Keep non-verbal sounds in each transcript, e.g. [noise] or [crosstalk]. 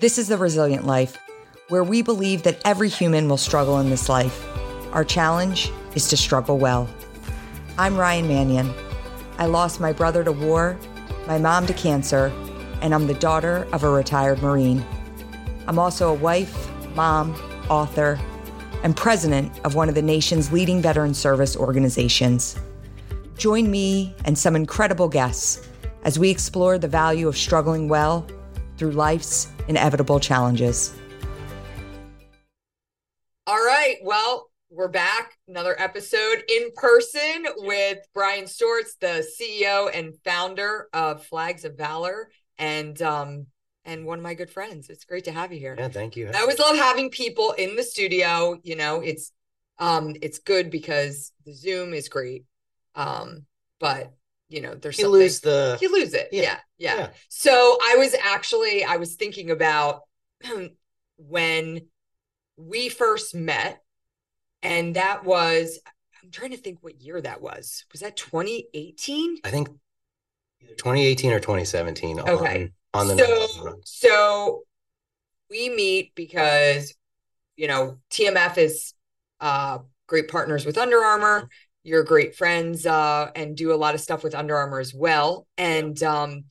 This is The Resilient Life, where we believe that every human will struggle in this life. Our challenge is to struggle well. I'm Ryan Manion. I lost my brother to war, my mom to cancer, and I'm the daughter of a retired Marine. I'm also a wife, mom, author, and president of one of the nation's leading veteran service organizations. Join me and some incredible guests as we explore the value of struggling well through life's inevitable challenges. All right. Well, we're back. Another episode in person with Brian Steorts, the CEO and founder of Flags of Valor, and um, and one of my good friends. It's great to have you here. Yeah, thank you. I always love having people in the studio. You know, it's um, it's good because the Zoom is great. Um, but you know, there's you lose the you lose it. Yeah. Yeah, yeah. Yeah. So I was actually I was thinking about [clears throat] when we first met, and that was I'm trying to think what year that was. Was that 2018? I think 2018 or 2017 Okay. on, on the so so we meet because you know TMF is uh great partners with Under Armour. You're great friends uh and do a lot of stuff with Under Armour as well. And um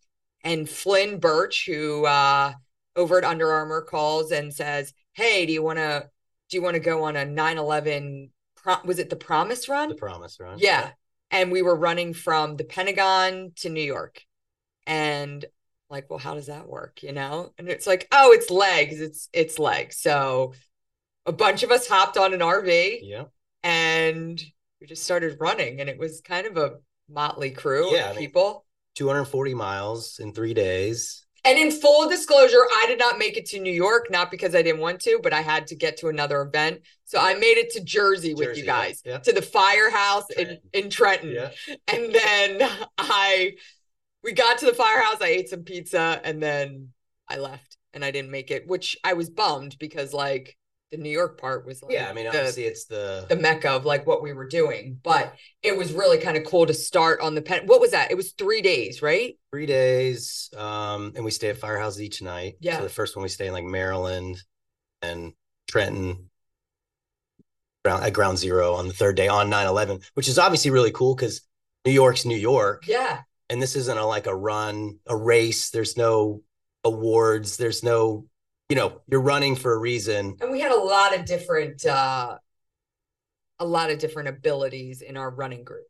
and Flynn Birch, who uh over at Under Armour calls and says, Hey, do you wanna do you want to go on a 9-11 pro- was it the promise run? the promise run. Yeah. And we were running from the Pentagon to New York. And like, well, how does that work? You know? And it's like, oh, it's legs. It's it's legs. So a bunch of us hopped on an RV Yeah. and we just started running. And it was kind of a motley crew Yeah, I of mean- people. 240 miles in three days. And in full disclosure, I did not make it to New York, not because I didn't want to, but I had to get to another event. So I made it to Jersey with Jersey, you guys, yeah. to the firehouse in, Trenton. in Trenton. Yeah. and then I we got to the firehouse. I ate some pizza and then I left and I didn't make it, which I was bummed because like the New York part was like Yeah. I mean, the, obviously, it's the, the mecca of like what we were doing, but it was really kind of cool to start on the pen. What was that? It was three days, right? three days. Um, and we stay at firehouses each night. Yeah. So the first one we stay in like Maryland and Trenton. At ground zero on the third day on 9-11 which is obviously really cool because new york's new york Yeah. and this isn't a like a run a race there's no awards there's no you know you're running for a reason And we had a lot of different uh a lot of different abilities in our running group.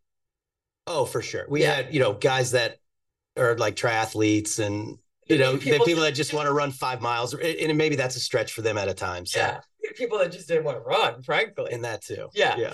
oh for sure we Yeah. had you know guys that are like triathletes and you know People- the people that just want to run five miles and maybe that's a stretch for them at a time so Yeah. People that just didn't want to run, frankly. and that too Yeah. yeah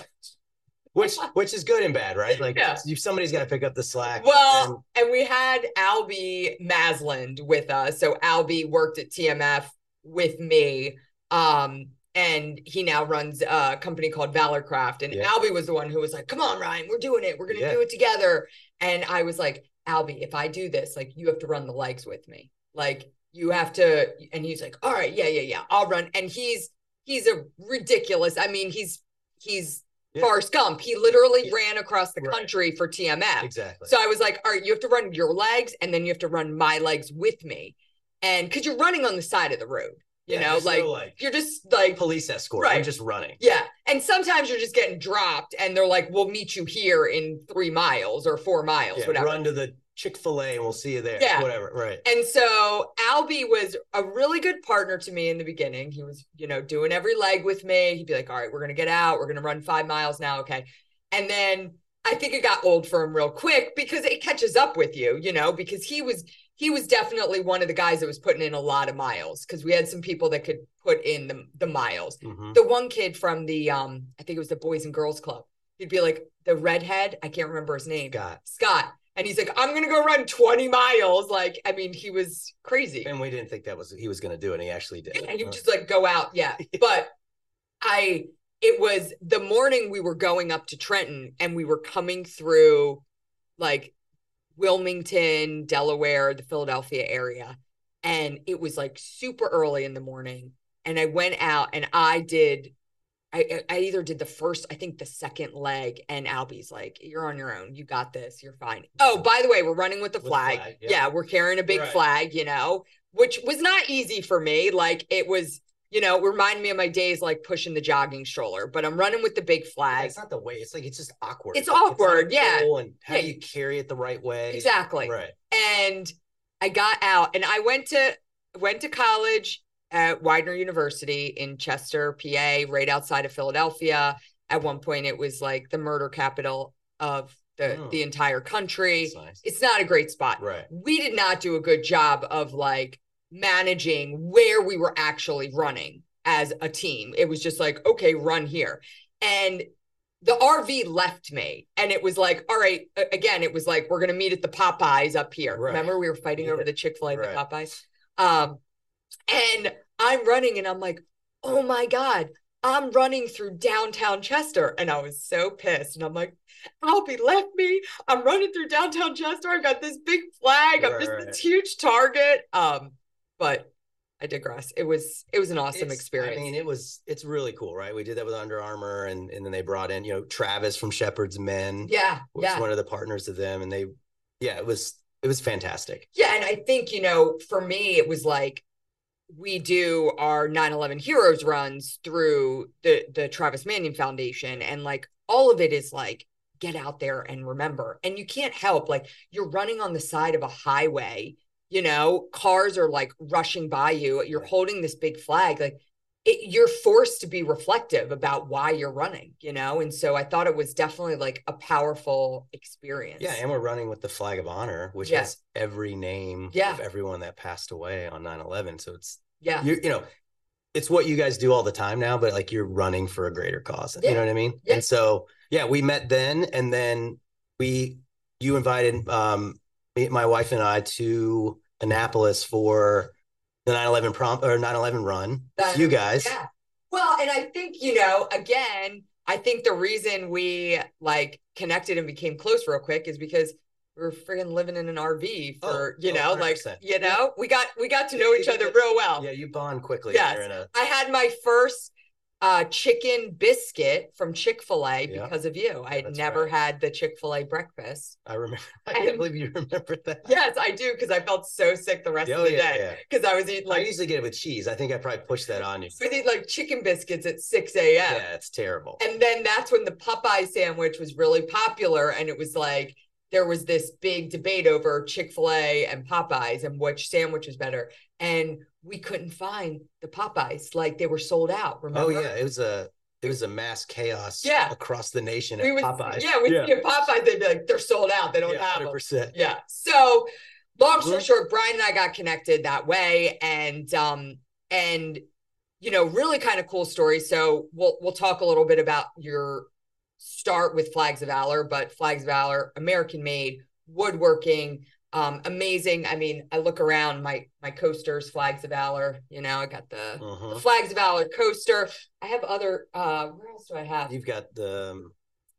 which which is good and bad right like Yeah. you, somebody's got to pick up the slack Well, and we had Albie Masland with us. So Albie worked at TMF with me. Um, and he now runs a company called Valorcraft. And Yeah. Albie was the one who was like, Come on, Ryan, we're doing it. We're gonna Yeah. do it together. And I was like, Albie, if I do this, like you have to run the legs with me. Like you have to, and he's like, All right, yeah, yeah, yeah, I'll run. And he's he's a ridiculous, I mean, he's he's Yeah. Forrest Gump. He literally Yeah. ran across the Right. country for TMF. exactly So I was like, all right, you have to run your legs and then you have to run my legs with me. And because you're running on the side of the road, you Yeah, know, like, no, like you're just like, police escort i'm Right. just running yeah. And sometimes you're just getting dropped and they're like, we'll meet you here in three miles or four miles, yeah, whatever. run to the chick-fil-a and we'll see you there Yeah. whatever right And so Albie was a really good partner to me in the beginning. He was, you know, doing every leg with me. He'd be like, all right, we're going to get out. We're going to run five miles now. Okay. And then I think it got old for him real quick because it catches up with you, you know, because he was, he was definitely one of the guys that was putting in a lot of miles because we had some people that could put in the, the miles. Mhm. The one kid from the, um, I think it was the Boys and Girls Club, he'd be like the redhead. I can't remember his name. Scott. Scott. And he's like, I'm gonna go run 20 miles. Like, I mean, he was crazy. And we didn't think that was he was going to do it. And he actually did. And he would just like go out. Yeah. [laughs] But I it was the morning we were going up to Trenton and we were coming through like Wilmington, Delaware, the Philadelphia area. And it was like super early in the morning. And I went out and I did I I either did the first, I think the second leg, and Albie's like, "You're on your own. You got this. You're fine." Oh, by the way, we're running with the With flag. flag, yeah. yeah. we're carrying a big Right. flag, you know, which was not easy for me. Like it was, you know, reminded me of my days like pushing the jogging stroller. But I'm running with the big flag. it's not the way. It's like it's just awkward. It's awkward, yeah. cool, And how Yeah. do you carry it the right way? Exactly. Right. and I got out and I went to went to college at Widener University in Chester, PA, right outside of Philadelphia. At one point it was like the murder capital of the Oh. the entire country. Nice. It's not a great spot. Right. We did not do a good job of like managing where we were actually running as a team. It was just like, okay, run here. And the RV left me. And it was like, all right, again, it was like, we're going to meet at the Popeyes up here. Right. Remember, we were fighting over the Chick fil A, Right. the Popeyes. Um, and I'm running and I'm like, oh my God, I'm running through downtown Chester. And I was so pissed. And I'm like, Albie left me. I'm running through downtown Chester. I've got this big flag. I'm Right, just right. this huge target. Um, but I digress. It was it was an awesome It's- experience. I mean, it was it's really cool, right? We did that with Under Armour, and and then they brought in you know Travis from Shepherd's Men yeah, was yeah. one of the partners of them, and they yeah, it was it was fantastic. Yeah, and I think, you know, for me, it was like we do our 9-11 heroes runs through the the Travis Manion Foundation. And like all of it is like get out there and remember. And you can't help like you're running on the side of a highway, you know, cars are like rushing by you. You're holding this big flag. Like it, you're forced to be reflective about why you're running, you know? And so I thought it was definitely like a powerful experience. Yeah, and we're running with the flag of honor, which Yeah. has every name Yeah. of everyone that passed away on 9-11. So it's yeah. you you know, it's what you guys do all the time now, but like you're running for a greater cause. Yeah. You know what I mean? Yeah. And so yeah, we met then and then we you invited um my wife and I to Annapolis for the 9-11 prom or 9-11 run. That- you guys. Yeah. Well, and I think, you know, again, I think the reason we like connected and became close real quick is because we were friggin' living in an RV for, Oh, you oh, know, like, 100%. you know, we got we got to know each other real well. Yeah, you bond quickly. Yes. A I had my first uh chicken biscuit from Chick-fil-A Yeah. because of you. I had never right. had the Chick-fil-A breakfast. I remember [laughs] I And- can't believe you remember that. Yes, I do because I felt so sick the rest Oh, of the yeah, day yeah. because I was eating Like, I usually get it with cheese. I think I probably pushed that on you. I was eating like chicken biscuits at 6 a.m. Yeah, it's terrible. And then that's when the Popeye sandwich was really popular. And it was like there was this big debate over Chick fil A and Popeyes and which sandwich was better. And we couldn't find the Popeyes. Like they were sold out. Remember? Oh yeah, it was a it was a mass chaos Yeah. across the nation We at would, Popeyes. yeah, we yeah, see a Popeyes, they'd be like, they're sold out. They don't yeah, have them. 100%. Yeah. So long story short, Brian and I got connected that way. And um, and you know, really kind of cool story. So we'll we'll talk a little bit about your start with Flags of Valor, but Flags of Valor, American made, woodworking, um, amazing. I mean, I look around my my coasters, Flags of Valor, you know, I got the, the Mhm. Flags of Valor coaster. I have other uh where else do I have? You've got the um,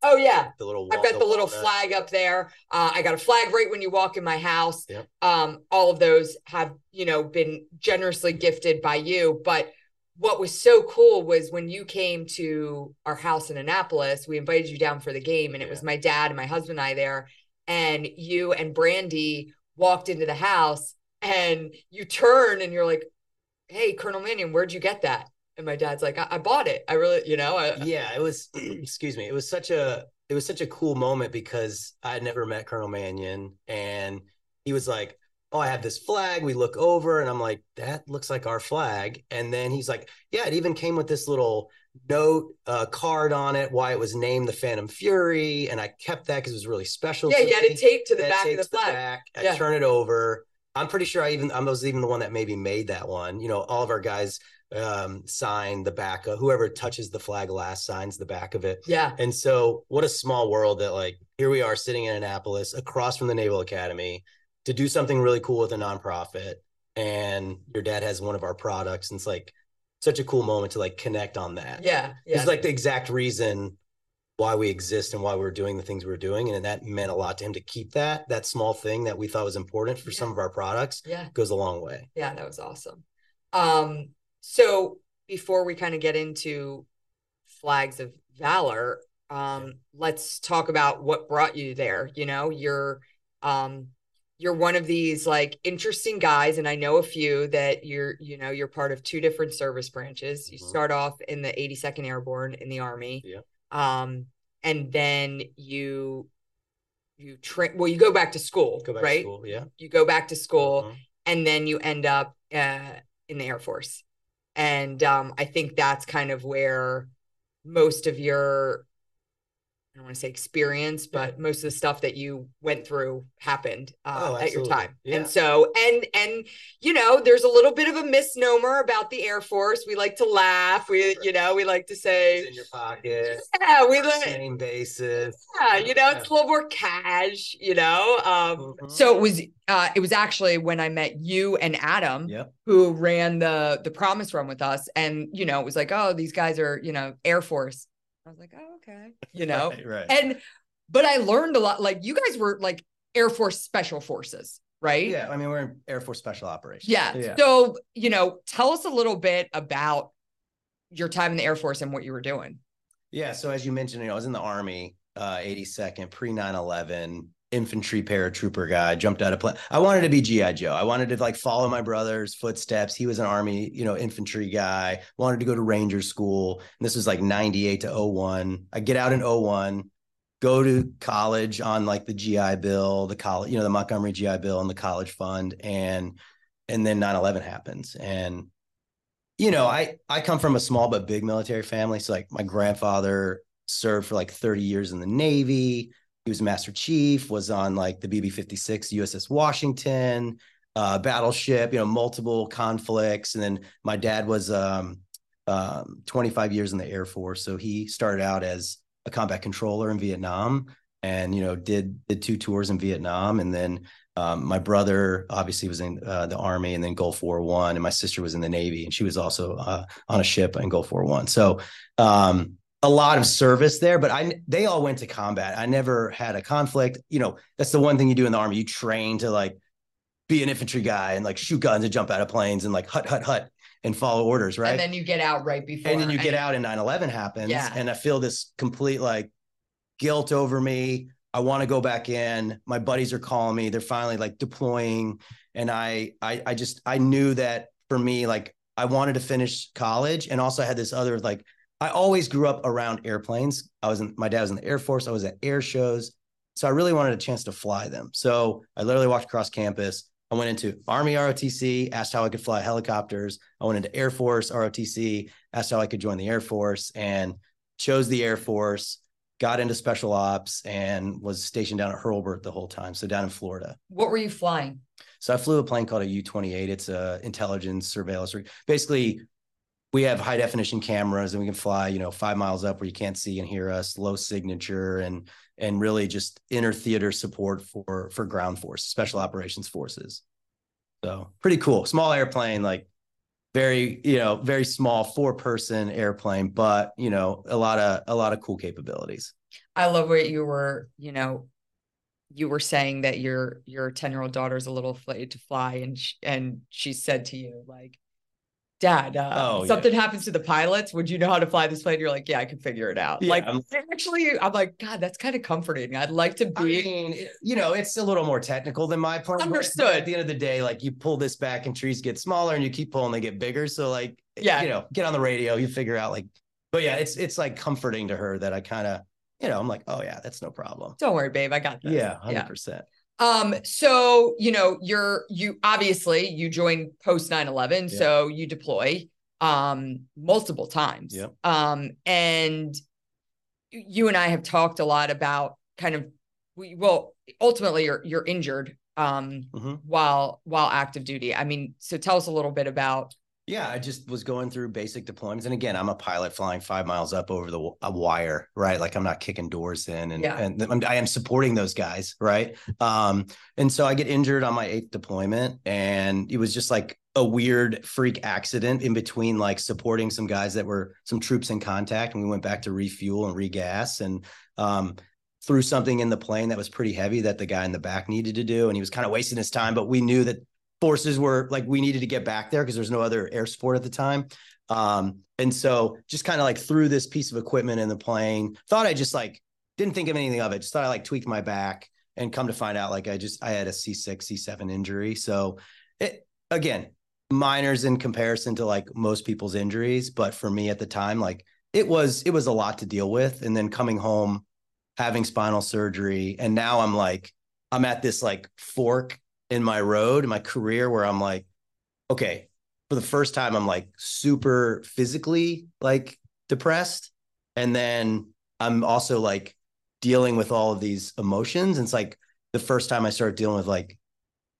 Oh yeah. the little I've got the little walnut. flag up there. Uh, I got a flag right when you walk in my house. Yep. Um, all of those have, you know, been generously gifted by you. But what was so cool was when you came to our house in Annapolis, we invited you down for the game, and it was my dad and my husband and I there. And you and Brandy walked into the house, and you turn and you're like, "Hey, Colonel Manion, where'd you get that?" And my dad's like, "I, I bought it. I really, you know, I, yeah, it was [clears throat] excuse me. It was such a it was such a cool moment because I had never met Colonel Manion and he was like, Oh, I have this flag. We look over and I'm like, that looks like our flag. And then he's like, Yeah, it even came with this little note uh, card on it, why it was named the Phantom Fury. And I kept that because it was really special. yeah, you had it taped to the That back of the flag." I Yeah. turn it over. I'm pretty sure I even I was even the one that maybe made that one. You know, all of our guys um sign the back of whoever touches the flag last signs the back of it. Yeah. And so what a small world that like here we are sitting in Annapolis across from the Naval Academy to do something really cool with a nonprofit. And your dad has one of our products. And it's like such a cool moment to like connect on that. Yeah. Yeah. It's like the exact reason why we exist and why we're doing the things we're doing. And that meant a lot to him to keep that, that small thing that we thought was important for some of our products yeah. goes a long way. Yeah. That was awesome. Um, so before we kind of get into flags of valor. Um, let's talk about what brought you there. You know, you're um you're one of these like interesting guys and i know a few that you're you know you're part of two different service branches you Mhm. start off in the 82nd airborne in the army Yeah. um and then you you train well you go back to school Go back right to school. Yeah. you go back to school Mhm. and then you end up uh in the air force and um i think that's kind of where most of your I don't want to say experience, but most of the stuff that you went through happened uh, Oh, at your time. Yeah. And so, and and you know, there's a little bit of a misnomer about the Air Force. We like to laugh. We, you know, we like to It's say, in your pocket. yeah, we like, Same basis. yeah, you know, it's a little more cash, you know. Um, Mhm. so it was, uh, it was actually when I met you and Adam, Yep. who ran the the Promise Run with us, and you know, it was like, oh, these guys are, you know, Air Force. I was like, oh, okay, you [laughs] know, Right. right. and but I learned a lot. Like you guys were like Air Force Special Forces, right? yeah. I mean, we're in Air Force Special Operations. Yeah. Yeah. So, you know, tell us a little bit about your time in the Air Force and what you were doing. Yeah. So as you mentioned, you know, I was in the Army, uh, 82nd, pre 9 11, infantry paratrooper guy, jumped out of plane. I wanted to be G.I. Joe. I wanted to like follow my brother's footsteps. He was an Army, you know, infantry guy, wanted to go to Ranger school. And this was like 98 to 01. I get out in 01, go to college on like the GI Bill, the college, you know, the Montgomery GI Bill and the college fund. And and then 9-11 happens. And you know, I I come from a small but big military family. So like my grandfather served for like 30 years in the Navy. He was Master Chief, was on like the BB-56 USS Washington, uh, battleship, you know, multiple conflicts. And then my dad was um, um, 25 years in the Air Force. So he started out as a combat controller in Vietnam and, you know, did did two tours in Vietnam. And then um, my brother obviously was in uh, the army and then Gulf War One, and my sister was in the Navy, and she was also uh, on a ship in Gulf War One. So um, a lot of service there, but I they all went to combat. I never had a conflict. You know, that's the one thing you do in the army. You train to like be an infantry guy and like shoot guns and jump out of planes and like hut hut hut and follow orders, right? And then you get out right before. and then you get out and 9-11 happens Yeah. and i feel this complete like guilt over me i want to go back in my buddies are calling me they're finally like deploying and I, I i just i knew that for me like i wanted to finish college and also I had this other like i always grew up around airplanes i was in my dad was in the air force i was at air shows so i really wanted a chance to fly them so i literally walked across campus I went into Army ROTC, asked how I could fly helicopters. I went into Air Force ROTC, asked how I could join the Air Force, and chose the Air Force. Got into special ops and was stationed down at Hurlburt the whole time, so down in Florida. What were you flying? So I flew a plane called a U twenty eight. It's a intelligence surveillance. Basically, we have high definition cameras and we can fly, you know, five miles up where you can't see and hear us, low signature, and and really just inner theater support for for ground force, special operations forces. So pretty cool. Small airplane, like very, you know, very small four person airplane, but you know, a lot of a lot of cool capabilities. I love what you were, you know, you were saying that your your 10 year old daughter's a little afraid to fly and and she said to you like dad uh, Oh, if yeah. something happens to the pilots would you know how to fly this plane you're like yeah i can figure it out Yeah, like I'm- actually i'm like god that's kind of comforting i'd like to I be mean, you know, it's a little more technical than my plane. but Understood. At the end of the day, like you pull this back and trees get smaller and you keep pulling, they get bigger. So like, Yeah. you know, get on the radio, you figure out like, but yeah, it's, it's like comforting to her that I kind of, you know, I'm like, oh yeah, that's no problem. don't worry babe i got this Yeah. hundred percent. Um, so you know, you're you obviously you join post 9-11, Yeah. so you deploy um multiple times. Yep. Um, and you and I have talked a lot about kind of we well, ultimately you're you're injured um Mhm. while while active duty. I mean, so tell us a little bit about Yeah, I just was going through basic deployments, and again, I'm a pilot flying five miles up over the wire, right? Like I'm not kicking doors in, and Yeah. and I'm, I am supporting those guys, right? Um, and so I get injured on my eighth deployment, and it was just like a weird freak accident in between, like supporting some guys that were some troops in contact, and we went back to refuel and regas, and um, threw something in the plane that was pretty heavy that the guy in the back needed to do, and he was kind of wasting his time, but we knew that forces were like we needed to get back there because there's no other air support at the time. Um, and so just kind of like threw this piece of equipment in the plane. Thought I just like didn't think of anything of it. Just thought I like tweaked my back and come to find out like I just I had a C6, C7 injury. So it again, minors in comparison to like most people's injuries, but for me at the time, like it was it was a lot to deal with. And then coming home, having spinal surgery, and now I'm like I'm at this like fork in my road in my career where I'm like, okay, for the first time, I'm like super physically like depressed. And then I'm also like dealing with all of these emotions. And it's like the first time I started dealing with like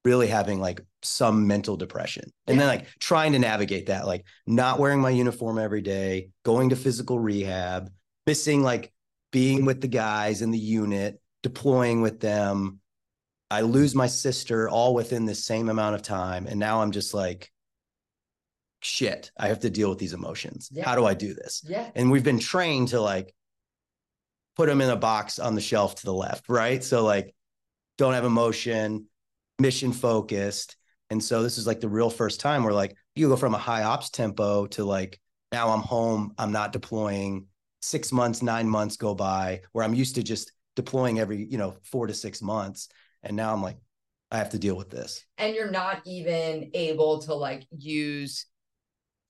really having like some mental depression and yeah. then like trying to navigate that, like not wearing my uniform every day, going to physical rehab, missing like being with the guys in the unit, deploying with them. I lose my sister all within the same amount of time. And now I'm just like, shit, I have to deal with these emotions. Yeah. How do I do this? Yeah. And we've been trained to like put them in a box on the shelf to the left, right? So like don't have emotion, mission focused. And so this is like the real first time where like you go from a high ops tempo to like now I'm home, I'm not deploying. 6 months, 9 months go by where I'm used to just deploying every, you know, 4 to 6 months and now I'm like I have to deal with this. And you're not even able to like use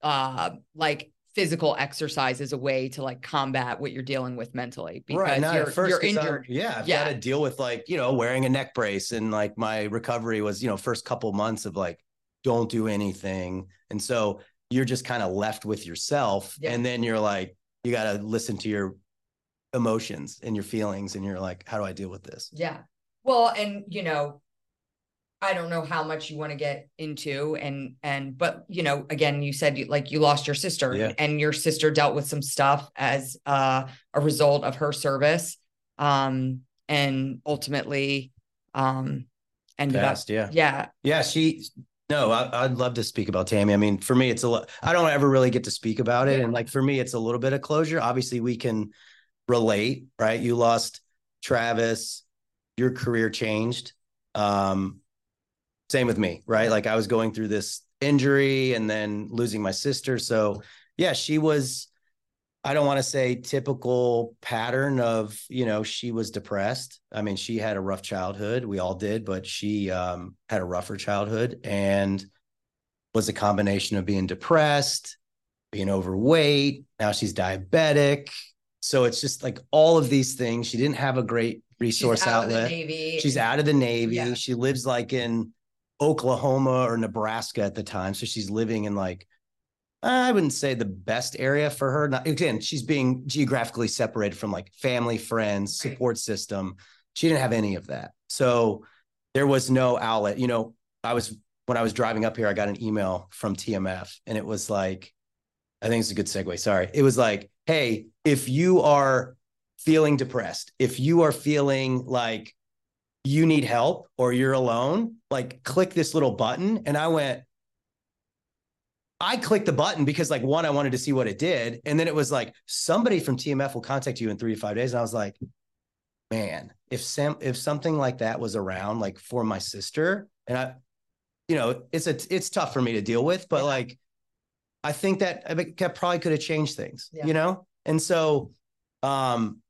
uh like physical exercise as a way to like combat what you're dealing with mentally because right, now, you're, you're injured. I'm, yeah, I've yeah. got to deal with like, you know, wearing a neck brace and like my recovery was, you know, first couple months of like, don't do anything. And so you're just kind of left with yourself. Yeah. And then you're like, you got to listen to your emotions and your feelings. And you're like, how do I deal with this? Yeah. Well, and you know, I don't know how much you want to get into and and but you know again you said you, like you lost your sister yeah. and your sister dealt with some stuff as uh, a result of her service um and ultimately um ended up yeah. Yeah. Yeah she no I, would love to speak about Tammy. I mean for me it's a lot I don't ever really get to speak about it yeah. and like for me it's a little bit of closure. Obviously we can relate right? You lost Travis your career changed um same with me, right? Like I was going through this injury and then losing my sister. So yeah, she was I don't want to say typical pattern of, you know, she was depressed. I mean, she had a rough childhood. We all did, but she um, had a rougher childhood and was a combination of being depressed, being overweight. Now she's diabetic. So it's just like all of these things. She didn't have a great resource she's outlet. She's out of the Navy. Yeah. She lives like in Oklahoma or Nebraska at the time. So she's living in like, uh, I wouldn't say the best area for her. Not, again, she's being geographically separated from like family, friends, support right. system. She didn't have any of that. So there was no outlet. You know, I was, when I was driving up here, I got an email from TMF and it was like, I think it's a good segue. Sorry. It was like, hey, if you are feeling depressed, if you are feeling like you need help or you're alone, like click this little button. And I went, I clicked the button because like one, I wanted to see what it did. And then it was like somebody from TMF will contact you in three to five days. And I was like, man, if Sam, if something like that was around like for my sister, and I, you know, it's a it's tough for me to deal with, but yeah. like I think that I probably could have changed things, yeah. you know? And so um,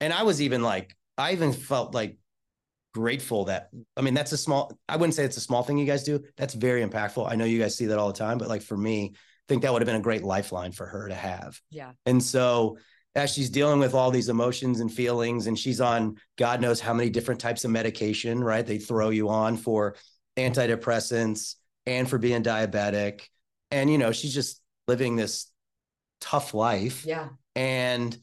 and I was even like, I even felt like grateful that I mean that's a small I wouldn't say it's a small thing you guys do. That's very impactful. I know you guys see that all the time, but like for me, I think that would have been a great lifeline for her to have. Yeah. And so as she's dealing with all these emotions and feelings and she's on God knows how many different types of medication, right? They throw you on for antidepressants and for being diabetic. And you know, she's just living this tough life. Yeah. And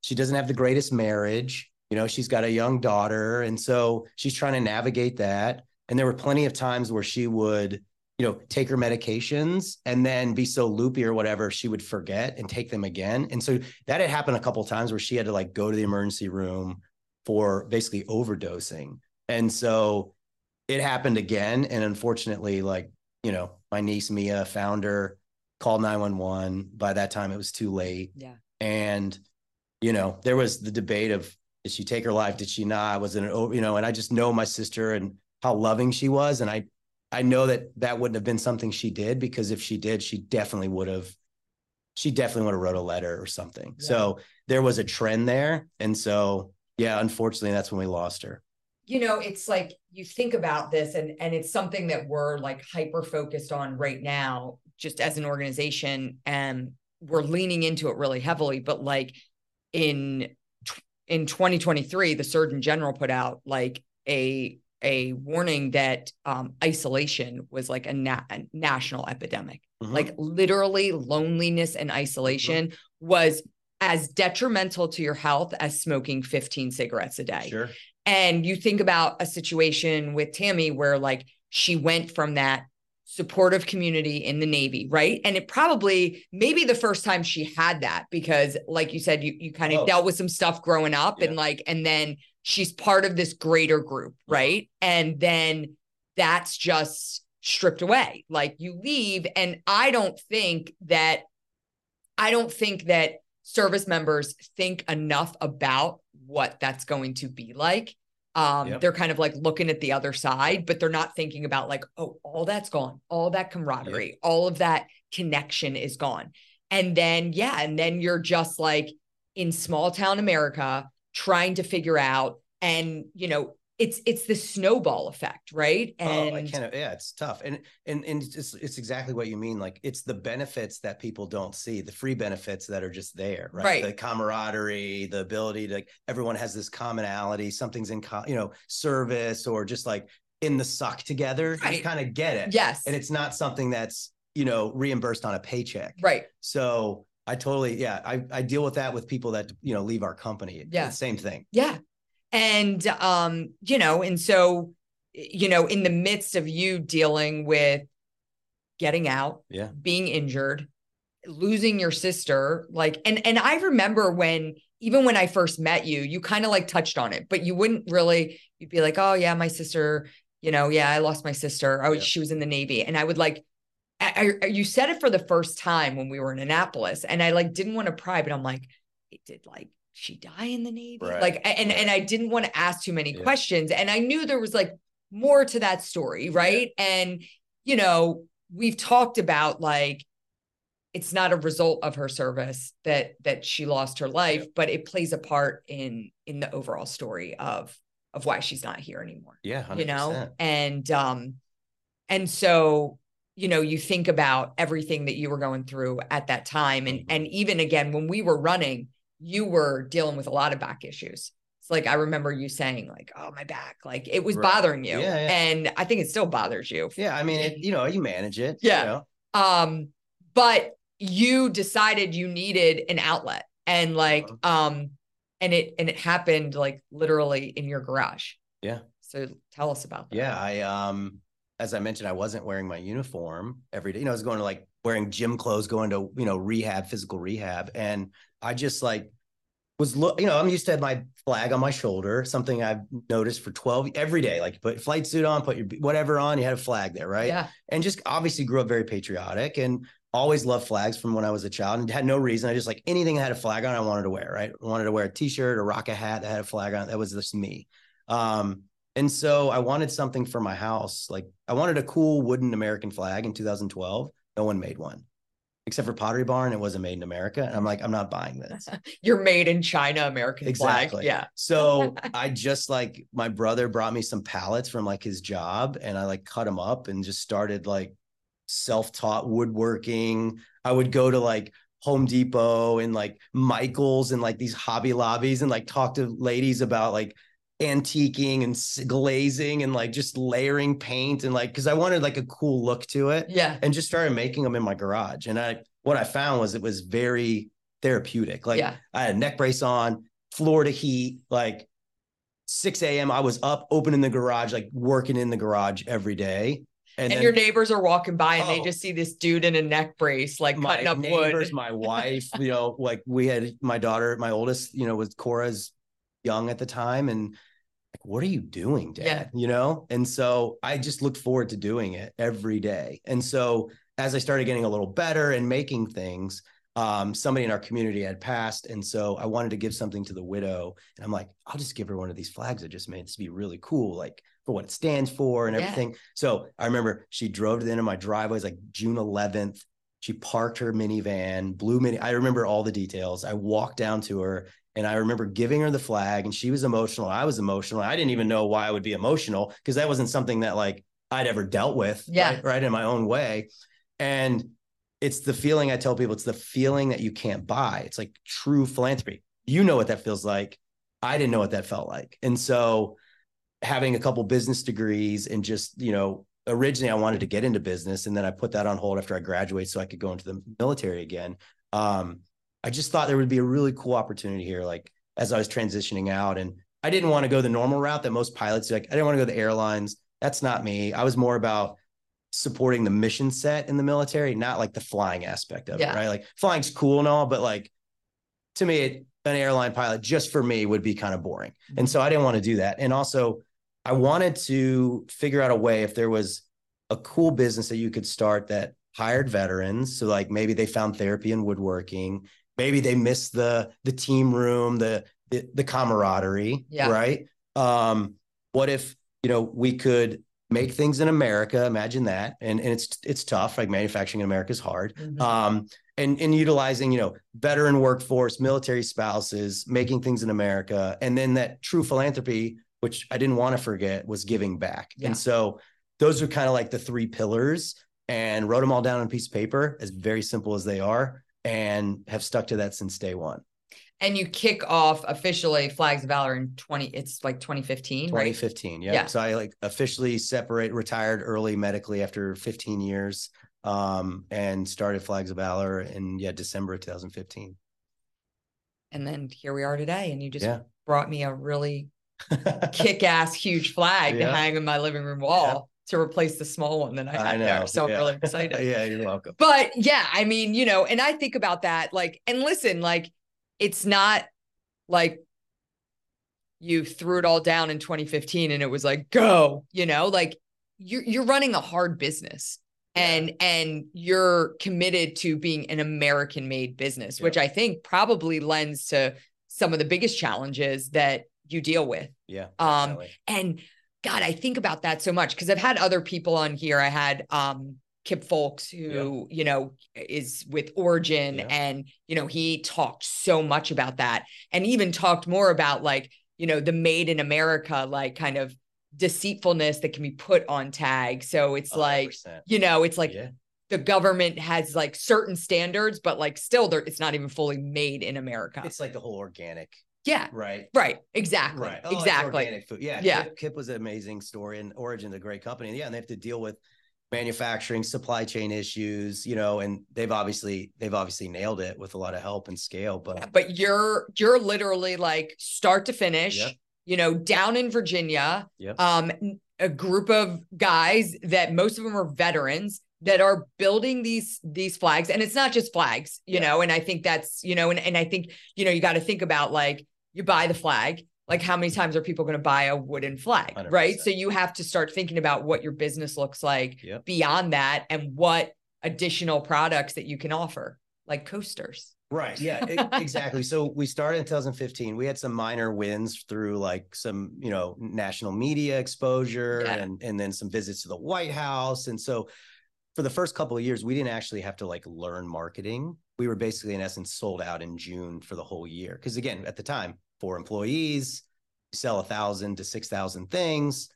she doesn't have the greatest marriage you know she's got a young daughter and so she's trying to navigate that. And there were plenty of times where she would you know take her medications and then be so loopy or whatever she would forget and take them again. And so that had happened a couple times where she had to like go to the emergency room for basically overdosing. And so it happened again and unfortunately like you know my niece mia found her called 911 by that time it was too late. Yeah. And you know there was the debate of did she take her life? Did she not? Was it an, you know, and I just know my sister and how loving she was. And I, I know that that wouldn't have been something she did because if she did, she definitely would have. She definitely would have wrote a letter or something. Yeah. So there was a trend there, and so yeah, unfortunately, that's when we lost her. you know it's like you think about this and and it's something that we're like hyper focused on right now just as an organization and we're leaning into it really heavily but like in in 2023 the surgeon general put out like a a warning that um, isolation was like a, na- a national epidemic. Mhm. like literally loneliness and isolation was as detrimental to your health as smoking 15 cigarettes a day. Sure, and you think about a situation with Tammy where like she went from that supportive community in the Navy, right? And it probably maybe the first time she had that because like you said, you you kind of Oh. dealt with some stuff growing up Yeah. and like and then she's part of this greater group, Yeah. right? And then that's just stripped away. Like you leave and I don't think that I don't think that service members think enough about what that's going to be like. Um, Yep. they're kind of like looking at the other side, but they're not thinking about like, oh, all that's gone, all that camaraderie, all of that connection is gone. And then, yeah, and then you're just like in small town America trying to figure out, and you know, it's it's the snowball effect, right? And oh, I can't. Yeah, it's tough, and and and it's it's exactly what you mean. Like it's the benefits that people don't see, the free benefits that are just there, right? Right. The camaraderie, the ability to like everyone has this commonality, something's in, co- you know, service or just like in the suck together. You kind of get it, yes, and it's not something that's you know reimbursed on a paycheck. right. So I totally, yeah, I I deal with that with people that you know leave our company. Yeah. Same thing. Yeah. And um, you know, and so you know, in the midst of you dealing with getting out, Yeah. being injured, losing your sister, like and and I remember when even when I first met you, you kind of like touched on it, but you wouldn't really you'd be like, "Oh yeah, my sister, you know, yeah, I lost my sister. Oh, Yeah. she was in the Navy." And I would like I, I, you said it for the first time when we were in Annapolis, and I like didn't want to pry, but I'm like, it did like she die in the Navy? Right, Like, and and I didn't want to ask too many Yeah. questions, and I knew there was like more to that story, right? And you know, we've talked about like it's not a result of her service that that she lost her life, but it plays a part in in the overall story of of why she's not here anymore Yeah. 100%. you know and um and so you know you think about everything that you were going through at that time and Mhm. and even again when we were running you were dealing with a lot of back issues it's like i remember you saying like oh my back like it was Right. bothering you Yeah, yeah. and i think it still bothers you Yeah. I mean, it, you know, you manage it. Yeah. You know? um but you decided you needed an outlet and like Uh-huh. um and it and it happened like literally in your garage Yeah. so tell us about that Yeah, I um as I mentioned, I wasn't wearing my uniform every day. You know, I was going to like wearing gym clothes, going to, you know, rehab, physical rehab. And I just like was look, you know, I'm used to have my flag on my shoulder, something I've noticed for 12 every day. Like you put flight suit on, put your whatever on, you had a flag there, right? yeah And just obviously grew up very patriotic and always loved flags from when I was a child and had no reason. I just like anything that had a flag on, I wanted to wear, right? I wanted to wear a t-shirt or rock a hat that had a flag on it. That was just me. Um, and so I wanted something for my house. Like I wanted a cool wooden American flag in 2012. No one made one except for Pottery Barn. It wasn't made in America. And I'm like, I'm not buying this. [laughs] you're made in China American Exactly. flag. Yeah. So [laughs] I just like my brother brought me some pallets from like his job and I like cut them up and just started like self-taught woodworking. I would go to like Home Depot and like Michael's and like these hobby lobbies and like talk to ladies about like antiquing and glazing and like just layering paint and like because I wanted like a cool look to it Yeah. and just started making them in my garage. And I what I found was it was very therapeutic. Like yeah. I had a neck brace on, Florida heat, like 6 a.m. I was up, opening the garage, like working in the garage every day. And, then your neighbors are walking by and they Oh. just see this dude in a neck brace, like my cutting up neighbors, wood. my neighbors, [laughs] my wife, you know, like we had my daughter, my oldest, you know, was Cora's young at the time. And what are you doing, dad? Yeah. You know? And so I just looked forward to doing it every day. And so as I started getting a little better and making things, um, somebody in our community had passed. And so I wanted to give something to the widow. And I'm like, I'll just give her one of these flags I just made. This would be really cool. Like for what it stands for and Yeah. everything. So I remember she drove to the end of my driveway. It was like June 11th. She parked her minivan, blue mini. I remember all the details. I walked down to her and I remember giving her the flag and she was emotional. I was emotional. I didn't even know why I would be emotional because that wasn't something that like I'd ever dealt with. Yeah. Right, right in my own way. And it's the feeling I tell people it's the feeling that you can't buy. It's like true philanthropy. You know what that feels like. I didn't know what that felt like. And so having a couple business degrees and just, you know, originally I wanted to get into business and then I put that on hold after I graduated so I could go into the military again. Um, I just thought there would be a really cool opportunity here, like as I was transitioning out. And I didn't want to go the normal route that most pilots do. Like I didn't want to go the airlines. That's not me. I was more about supporting the mission set in the military, not like the flying aspect of Yeah. it, right? Like flying's cool and all, but like to me, it, an airline pilot just for me would be kind of boring. And mm-hmm. so I didn't want to do that. And also, I wanted to figure out a way if there was a cool business that you could start that hired veterans. So like maybe they found therapy in woodworking, maybe they miss the the team room, the the, the camaraderie, Yeah. right? Um, what if you know we could make things in America? Imagine that, and and it's it's tough. Like manufacturing in America is hard Mhm. um, and and utilizing you know veteran workforce, military spouses, making things in America, and then that true philanthropy, which I didn't want to forget, was giving back. Yeah. And so those are kind of like the three pillars, and wrote them all down on a piece of paper, as very simple as they are, and have stuck to that since day one. and you kick off officially Flags of Valor in 20, it's like 2015, right? 2015. Yeah. Yeah. So I like officially separate, retired early medically after 15 years, um, and started Flags of Valor in yeah December of 2015. And then here we are today. And you just Yeah. brought me a really [laughs] kick ass huge flag to hang in my living room wall to replace the small one that I had I know. there. So I'm yeah. really excited. [laughs] yeah, you're welcome. But yeah, I mean, you know, and I think about that, like, and listen, like, it's not like you threw it all down in 2015 and it was like, go, you know, like you're you're running a hard business and and you're committed to being an American made business, Yeah. which I think probably lends to some of the biggest challenges that you deal with. Yeah. Um, definitely. And God, I think about that so much because I've had other people on here. I had um Kip Folks, who, you know, is with Origin, Yeah. and you know, he talked so much about that and even talked more about like, you know, the made in America, like kind of deceitfulness that can be put on tag. So it's like, 100%. you know, it's like yeah. the government has like certain standards, but like still there it's not even fully made in America. It's like the whole organic, yeah. right? Right. Exactly. Right. Oh, exactly. organic food. Yeah. Yeah. Kip, Kip was an amazing story and Origin's a great company. Yeah. And they have to deal with manufacturing, supply chain issues, you know, and they've obviously they've obviously nailed it with a lot of help and scale. But but you're you're literally like start to finish Yep. you know down in virginia Yep. um a group of guys that most of them are veterans that are building these these flags and it's not just flags you Yeah. know and i think that's you know and, and i think you know you got to think about like you buy the flag like how many times are people going to buy a wooden flag right 100%. so you have to start thinking about what your business looks like Yep. beyond that and what additional products that you can offer like coasters Right. Yeah, [laughs] exactly. So we started in 2015. We had some minor wins through like some, you know, national media exposure Yeah. and and then some visits to the White House. And so for the first couple of years, we didn't actually have to like learn marketing. We were basically in essence sold out in June for the whole year. Because again, at the time, four employees, sell a thousand to six thousand things.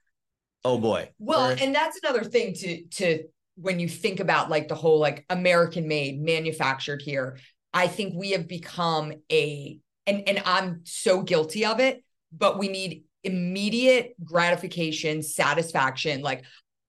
Oh boy. Well, We're- and that's another thing to to when you think about like the whole like American made, manufactured here. I think we have become a and and I'm so guilty of it, but we need immediate gratification, satisfaction. Like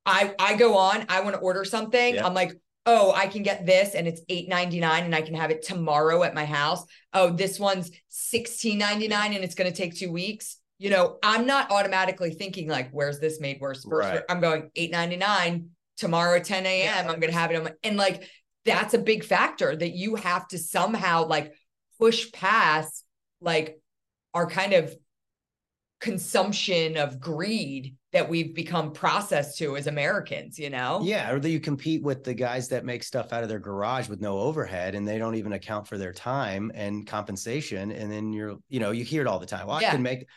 I I go on, I want to order something. Yeah. I'm like, "Oh, I can get this and it's 8.99 and I can have it tomorrow at my house. Oh, this one's 16.99 and it's going to take 2 weeks." You know, I'm not automatically thinking like, "Where's this made? Where's First, Right. I'm going 8.99 tomorrow 10 a.m. Yeah, I'm going to have it on my, and like that's a big factor that you have to somehow like push past like our kind of consumption of greed that we've become processed to as Americans, you know? Yeah, or that you compete with the guys that make stuff out of their garage with no overhead and they don't even account for their time and compensation. And then you're, you know, you hear it all the time. Well, Yeah. I can make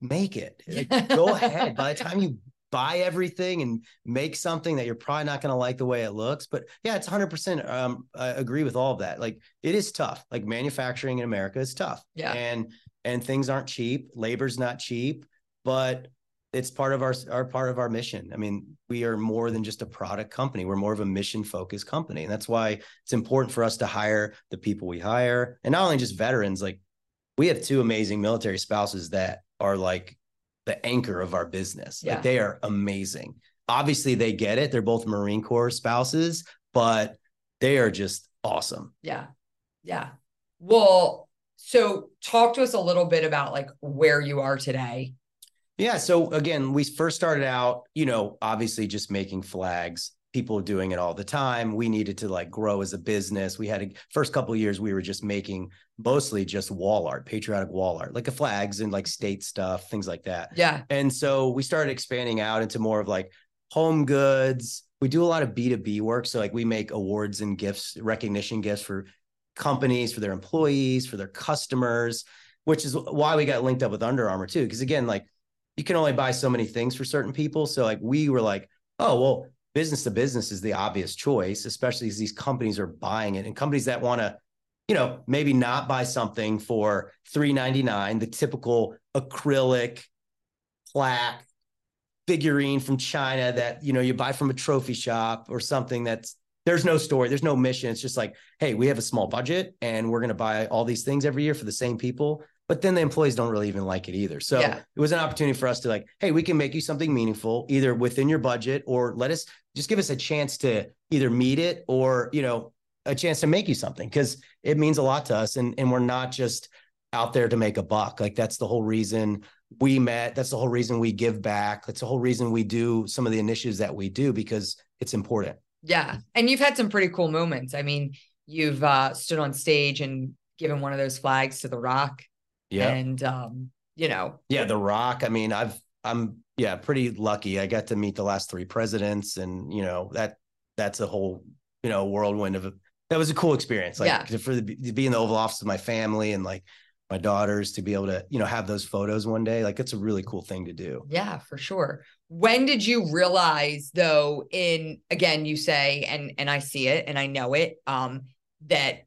make it. [laughs] Like, go ahead. By the time you buy everything and make something that you're probably not going to like the way it looks. But yeah, it's 100%. Um, I agree with all of that. Like it is tough. Like manufacturing in America is tough. Yeah. And and things aren't cheap. Labor's not cheap, but it's part of our our part of our mission. I mean, we are more than just a product company. We're more of a mission focused company, and that's why it's important for us to hire the people we hire, and not only just veterans. Like we have two amazing military spouses that are like the anchor of our business. Yeah. Like they are amazing. Obviously, they get it. They're both Marine Corps spouses, but they are just awesome. Yeah. Yeah. Well, so talk to us a little bit about like where you are today. Yeah. So again, we first started out, you know, obviously just making flags. People doing it all the time. We needed to like grow as a business. We had a first couple of years we were just making mostly just wall art, patriotic wall art, like the flags and like state stuff, things like that. Yeah. And so we started expanding out into more of like home goods. We do a lot of B2B work. So like we make awards and gifts, recognition gifts for companies, for their employees, for their customers, which is why we got linked up with Under Armour too. Because again, like you can only buy so many things for certain people. So like we were like, oh, well, business to business is the obvious choice, especially as these companies are buying it and companies that want to, you know, maybe not buy something for three ninety nine, the typical acrylic plaque figurine from China that you know you buy from a trophy shop or something that's there's no story, there's no mission. It's just like, hey, we have a small budget and we're going to buy all these things every year for the same people. But then the employees don't really even like it either. So Yeah. it was an opportunity for us to like, hey, we can make you something meaningful either within your budget or let us just give us a chance to either meet it or, you know, a chance to make you something because it means a lot to us. And, and we're not just out there to make a buck. Like that's the whole reason we met. That's the whole reason we give back. That's the whole reason we do some of the initiatives that we do because it's important. Yeah. And you've had some pretty cool moments. I mean, you've uh, stood on stage and given one of those flags to The Rock. Yeah. And, um, you know, Yeah, The Rock. I mean, I've I'm yeah, pretty lucky. I got to meet the last three presidents and you know, that that's a whole, you know, whirlwind of that was a cool experience. Like Yeah. for the to be in the Oval Office with my family and like my daughters to be able to, you know, have those photos one day. Like it's a really cool thing to do. Yeah, for sure. When did you realize though in again you say and and I see it and I know it um that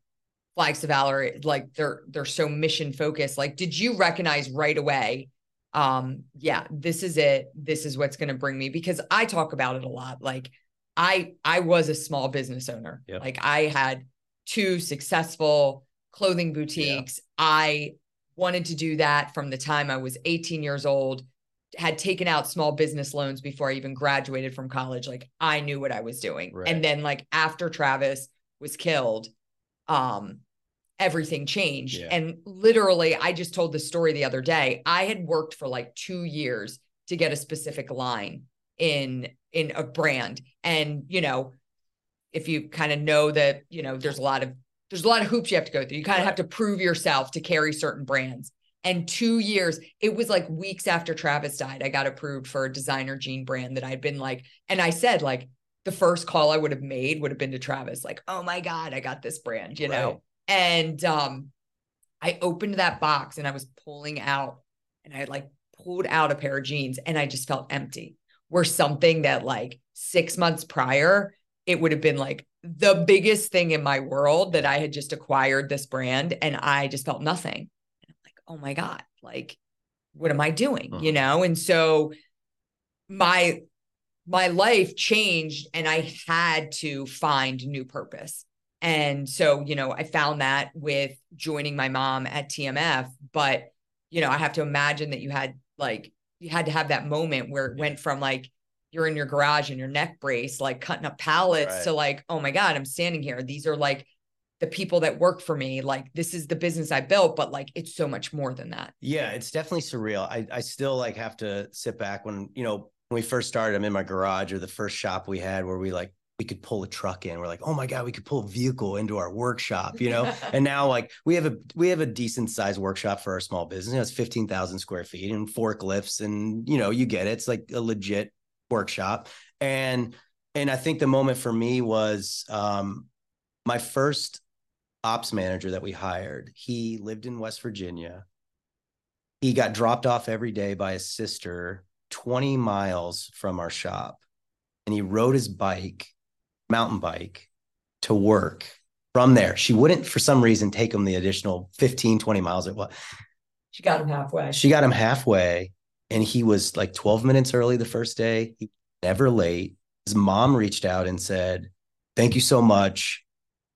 Flags of Valor like they're they're so mission focused like did you recognize right away um yeah this is it this is what's going to bring me because I talk about it a lot like I I was a small business owner Yep. like I had two successful clothing boutiques I wanted to do that from the time I was 18 years old had taken out small business loans before I even graduated from college. Like I knew what I was doing. Right. And then like after Travis was killed, um, everything changed. Yeah. And literally, I just told the story the other day. I had worked for like two years to get a specific line in in a brand. And you know, if you kind of know that, you know, there's a lot of there's a lot of hoops you have to go through. You kind of have to prove yourself to carry certain brands. And two years, it was like weeks after Travis died, I got approved for a designer jean brand that I'd been like, and I said, like, the first call I would have made would have been to Travis, like, oh my God, I got this brand, you know? And um, I opened that box and I was pulling out, and I like pulled out a pair of jeans and I just felt empty. Where something that like six months prior, it would have been like the biggest thing in my world that I had just acquired this brand and I just felt nothing. And I'm like, oh my God, like, what am I doing? You Mhm. know? And so my my life changed and I had to find new purpose. And so, you know, I found that with joining my mom at TMF, but you know, I have to imagine that you had like you had to have that moment where it went from like you're in your garage in your neck brace, like cutting up pallets Right. to like, oh my God, I'm standing here. These are like the people that work for me. Like this is the business I built, but like it's so much more than that. Yeah, it's definitely surreal. I I still like have to sit back when you know when we first started. I'm in my garage or the first shop we had where we like we could pull a truck in. We're like, oh my god, we could pull a vehicle into our workshop, you know. [laughs] and now like we have a we have a decent sized workshop for our small business. You know, it's fifteen thousand square feet and forklifts, and you know you get it. It's like a legit workshop. And and I think the moment for me was um, my first ops manager that we hired. He lived in West Virginia he got dropped off every day by his sister 20 miles from our shop and he rode his bike mountain bike to work from there. She wouldn't for some reason take him the additional 15 20 miles it was She got him halfway. she got him halfway and he was like 12 minutes early the first day. He never late. His mom reached out and said thank you so much.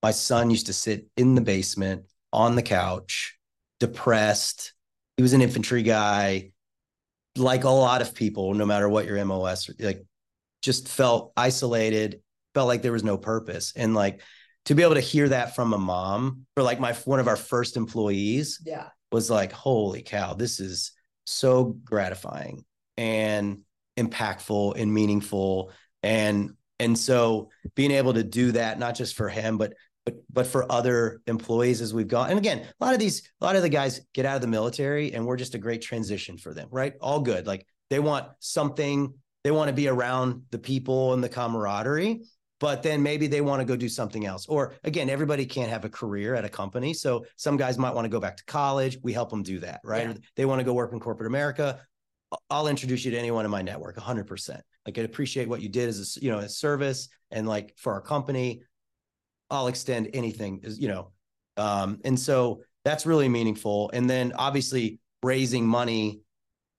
My son used to sit in the basement on the couch depressed. He was an infantry guy like a lot of people no matter what your mos like just felt isolated felt like there was no purpose and like to be able to hear that from a mom for like my one of our first employees yeah. was like, holy cow, this is so gratifying and impactful and meaningful. And and so being able to do that, not just for him, but but but for other employees as we've gone. And again, a lot of these, a lot of the guys get out of the military and we're just a great transition for them, right? All good. Like they want something, they want to be around the people and the camaraderie but then maybe they want to go do something else. Or again, everybody can't have a career at a company. So some guys might want to go back to college. We help them do that, right? Yeah. They want to go work in corporate America. I'll introduce you to anyone in my network 100%. Like I appreciate what you did as a, you know, as service and like for our company, I'll extend anything you know. Um, and so that's really meaningful. And then obviously raising money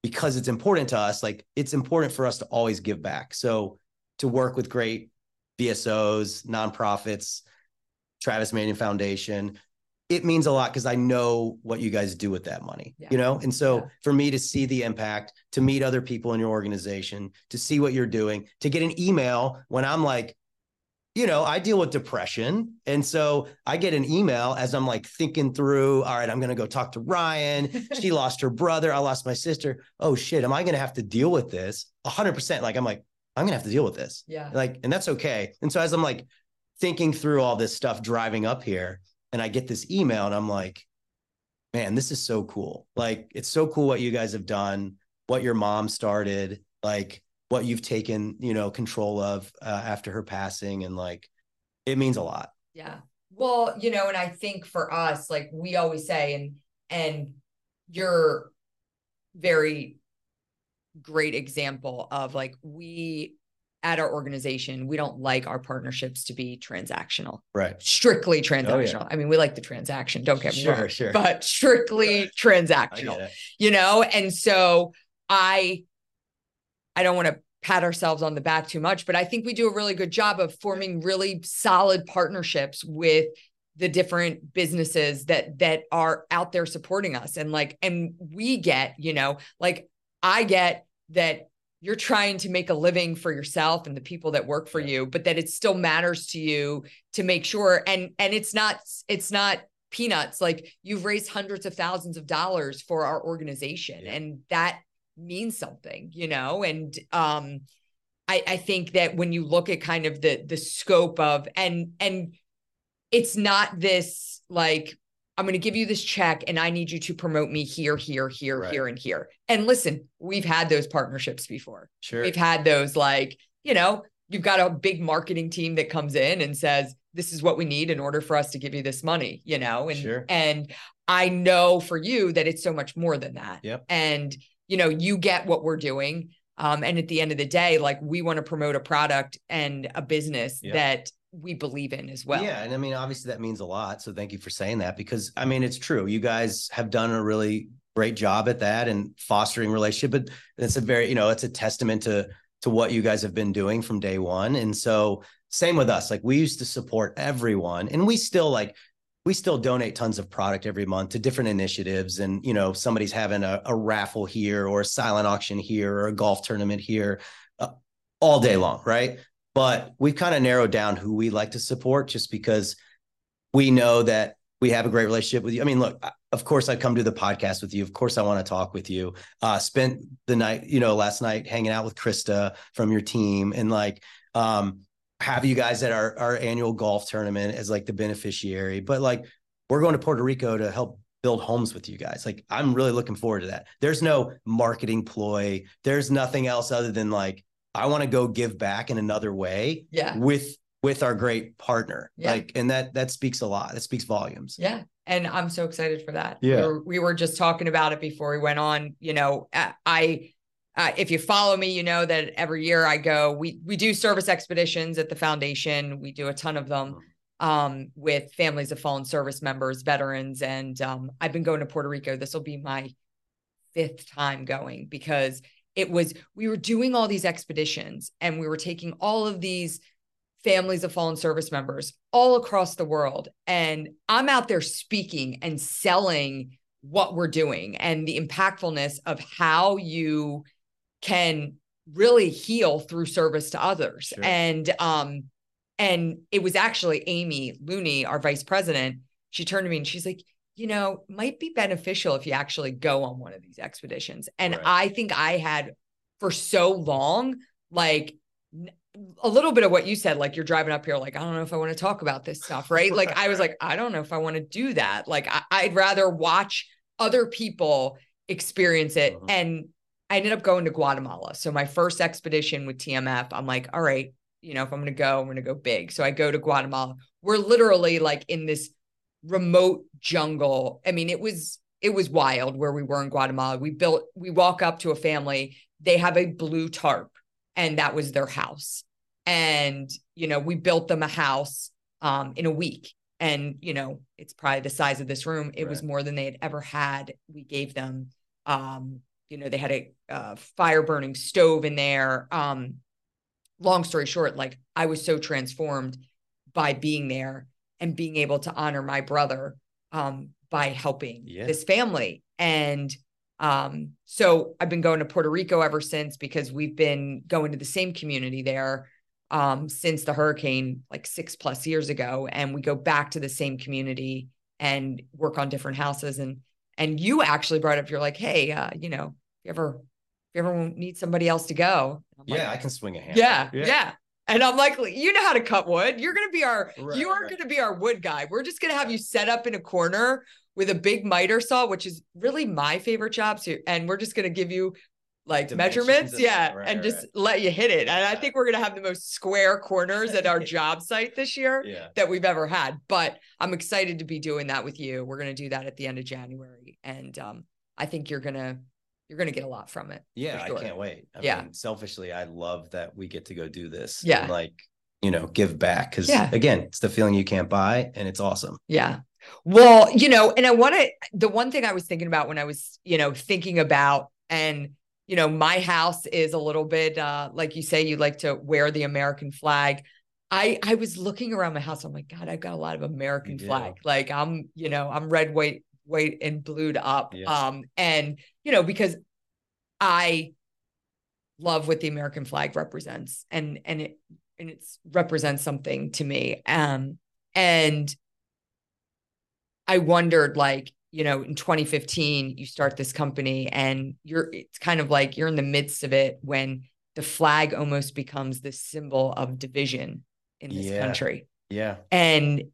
because it's important to us, like it's important for us to always give back. So to work with great VSOs, nonprofits, Travis Manion Foundation. It means a lot because I know what you guys do with that money, Yeah. you know? And so Yeah. for me to see the impact, to meet other people in your organization, to see what you're doing, to get an email when I'm like, you know, I deal with depression. And so I get an email as I'm like thinking through, all right, I'm going to go talk to Ryan. [laughs] She lost her brother. I lost my sister. Oh shit. Am I going to have to deal with this? 100%. Like, I'm like, I'm going to have to deal with this Yeah. like and that's okay and so as i'm like thinking through all this stuff driving up here and i get this email and i'm like man this is so cool like it's so cool what you guys have done what your mom started like what you've taken you know control of uh, after her passing and like it means a lot Yeah. Well, you know, and I think for us, like we always say, and and you're very great example of like we at our organization, we don't like our partnerships to be transactional, right strictly transactional. I mean, we like the transaction, don't get me Sure, wrong, sure. but strictly [laughs] transactional you know and so i i don't want to pat ourselves on the back too much but i think we do a really good job of forming really solid partnerships with the different businesses that that are out there supporting us and like and we get you know like i get that you're trying to make a living for yourself and the people that work for Yeah. you but that it still matters to you to make sure and and it's not it's not peanuts like you've raised hundreds of thousands of dollars for our organization Yeah. and that means something you know and um i i think that when you look at kind of the the scope of and and it's not this like i'm going to give you this check and i need you to promote me here here here Right. here and here and listen we've had those partnerships before sure We've had those like, you know, you've got a big marketing team that comes in and says, this is what we need in order for us to give you this money, you know, and Sure. and I know for you that it's so much more than that. Yep. And you know, you get what we're doing. Um, and at the end of the day, like we want to promote a product and a business Yep. that we believe in as well. Yeah, and I mean, obviously that means a lot. So thank you for saying that because I mean, it's true. You guys have done a really great job at that and fostering relationship. But it's a very, you know, it's a testament to to what you guys have been doing from day one. And so same with us. Like we used to support everyone, and we still like we still donate tons of product every month to different initiatives. And you know, somebody's having a, a raffle here or a silent auction here or a golf tournament here, uh, all day long, right? but we've kind of narrowed down who we like to support just because we know that we have a great relationship with you. I mean, look, of course I come to the podcast with you. Of course I want to talk with you. Uh spent the night, you know, last night hanging out with Krista from your team and like um have you guys at our our annual golf tournament as like the beneficiary. But like we're going to Puerto Rico to help build homes with you guys. Like I'm really looking forward to that. There's no marketing ploy. There's nothing else other than like I want to go give back in another way Yeah. with with our great partner. Yeah. Like, and that that speaks a lot. That speaks volumes. Yeah. And I'm so excited for that. Yeah. We were, we were just talking about it before we went on. You know, I, uh, if you follow me, you know that every year I go, we, we do service expeditions at the foundation. We do a ton of them um, with families of fallen service members, veterans. And um, I've been going to Puerto Rico. This will be my fifth time going because it was, we were doing all these expeditions and we were taking all of these families of fallen service members all across the world. And I'm out there speaking and selling what we're doing and the impactfulness of how you can really heal through service to others. Sure. And um and it was actually Amy Looney, our vice president. She turned to me and she's like, you know, might be beneficial if you actually go on one of these expeditions. And Right. I think I had for so long, like a little bit of what you said, like you're driving up here, like, I don't know if I want to talk about this stuff, [laughs] right? Like I was like, I don't know if I want to do that. Like I, I'd rather watch other people experience it. Mhm. And I ended up going to Guatemala. So my first expedition with TMF, I'm like, all right, you know, if I'm going to go, I'm going to go big. So I go to Guatemala. We're literally like in this remote jungle. I mean, it was it was wild where we were in Guatemala. We built we walk up to a family, they have a blue tarp and that was their house. And you know, we built them a house um in a week. And you know, it's probably the size of this room. It was more than they had ever had. We gave them um you know, they had a uh, fire burning stove in there. Um long story short, like I was so transformed by being there and being able to honor my brother um, by helping Yeah. this family. And um, so I've been going to Puerto Rico ever since because we've been going to the same community there um, since the hurricane, like six plus years ago. And we go back to the same community and work on different houses. And and you actually brought up, you're like, hey, uh, you know, if you ever if you ever need somebody else to go, I'm like, Yeah, I can swing a hammer. yeah, yeah. And I'm like, you know how to cut wood. You're gonna be our Right, you are right. gonna be our wood guy. We're just gonna have you set up in a corner with a big miter saw, which is really my favorite job. So, and we're just gonna give you like Dimensions measurements, yeah, right, and just right. let you hit it. And I think we're gonna have the most square corners at our [laughs] job site this year Yeah. that we've ever had. But I'm excited to be doing that with you. We're gonna do that at the end of January, and um, I think you're gonna you're gonna get a lot from it. Yeah, sure. I can't wait. I Yeah. mean, selfishly, I love that we get to go do this. Yeah. And like, you know, give back. Cause Yeah. again, it's the feeling you can't buy and it's awesome. Yeah. Well, you know, and I want to, the one thing I was thinking about when I was, you know, thinking about, and, you know, my house is a little bit, uh, like you say, you like to wear the American flag. I, I was looking around my house. I'm like, God, I've got a lot of American flag. Like I'm, you know, I'm red, white, white and blued up. Yes. Um, and, you know, because I love what the American flag represents and, and it, and it's represents something to me. Um, and I wondered, like, you know, in 2015, you start this company and you're, it's kind of like you're in the midst of it when the flag almost becomes the symbol of division in this Yeah. country. Yeah. And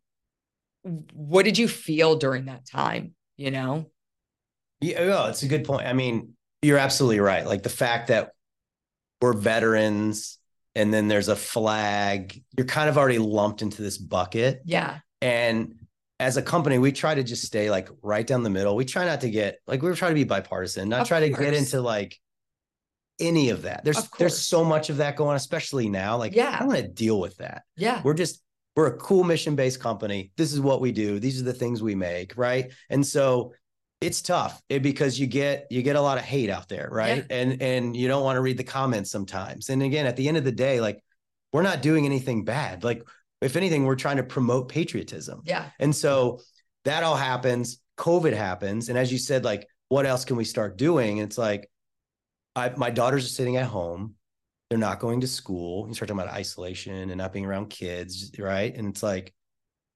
what did you feel during that time? You know? Yeah, well, it's a good point. I mean, you're absolutely right. Like the fact that we're veterans and then there's a flag, you're kind of already lumped into this bucket. Yeah. And as a company, we try to just stay like right down the middle. We try not to get like we try to be bipartisan, not Of try to get into like any of that. There's Of there's so much of that going on, especially now. Like, Yeah. I don't want to deal with that. Yeah. We're just we're a cool mission-based company. This is what we do. These are the things we make, right? And so it's tough eh, because you get you get a lot of hate out there, right? And and you don't want to read the comments sometimes. And again, at the end of the day, like we're not doing anything bad. Like if anything, we're trying to promote patriotism. Yeah. And so that all happens. COVID happens. And as you said, like, what else can we start doing? And it's like, I, my daughters are sitting at home. They're not going to school. You start talking about isolation and not being around kids, right? And it's like,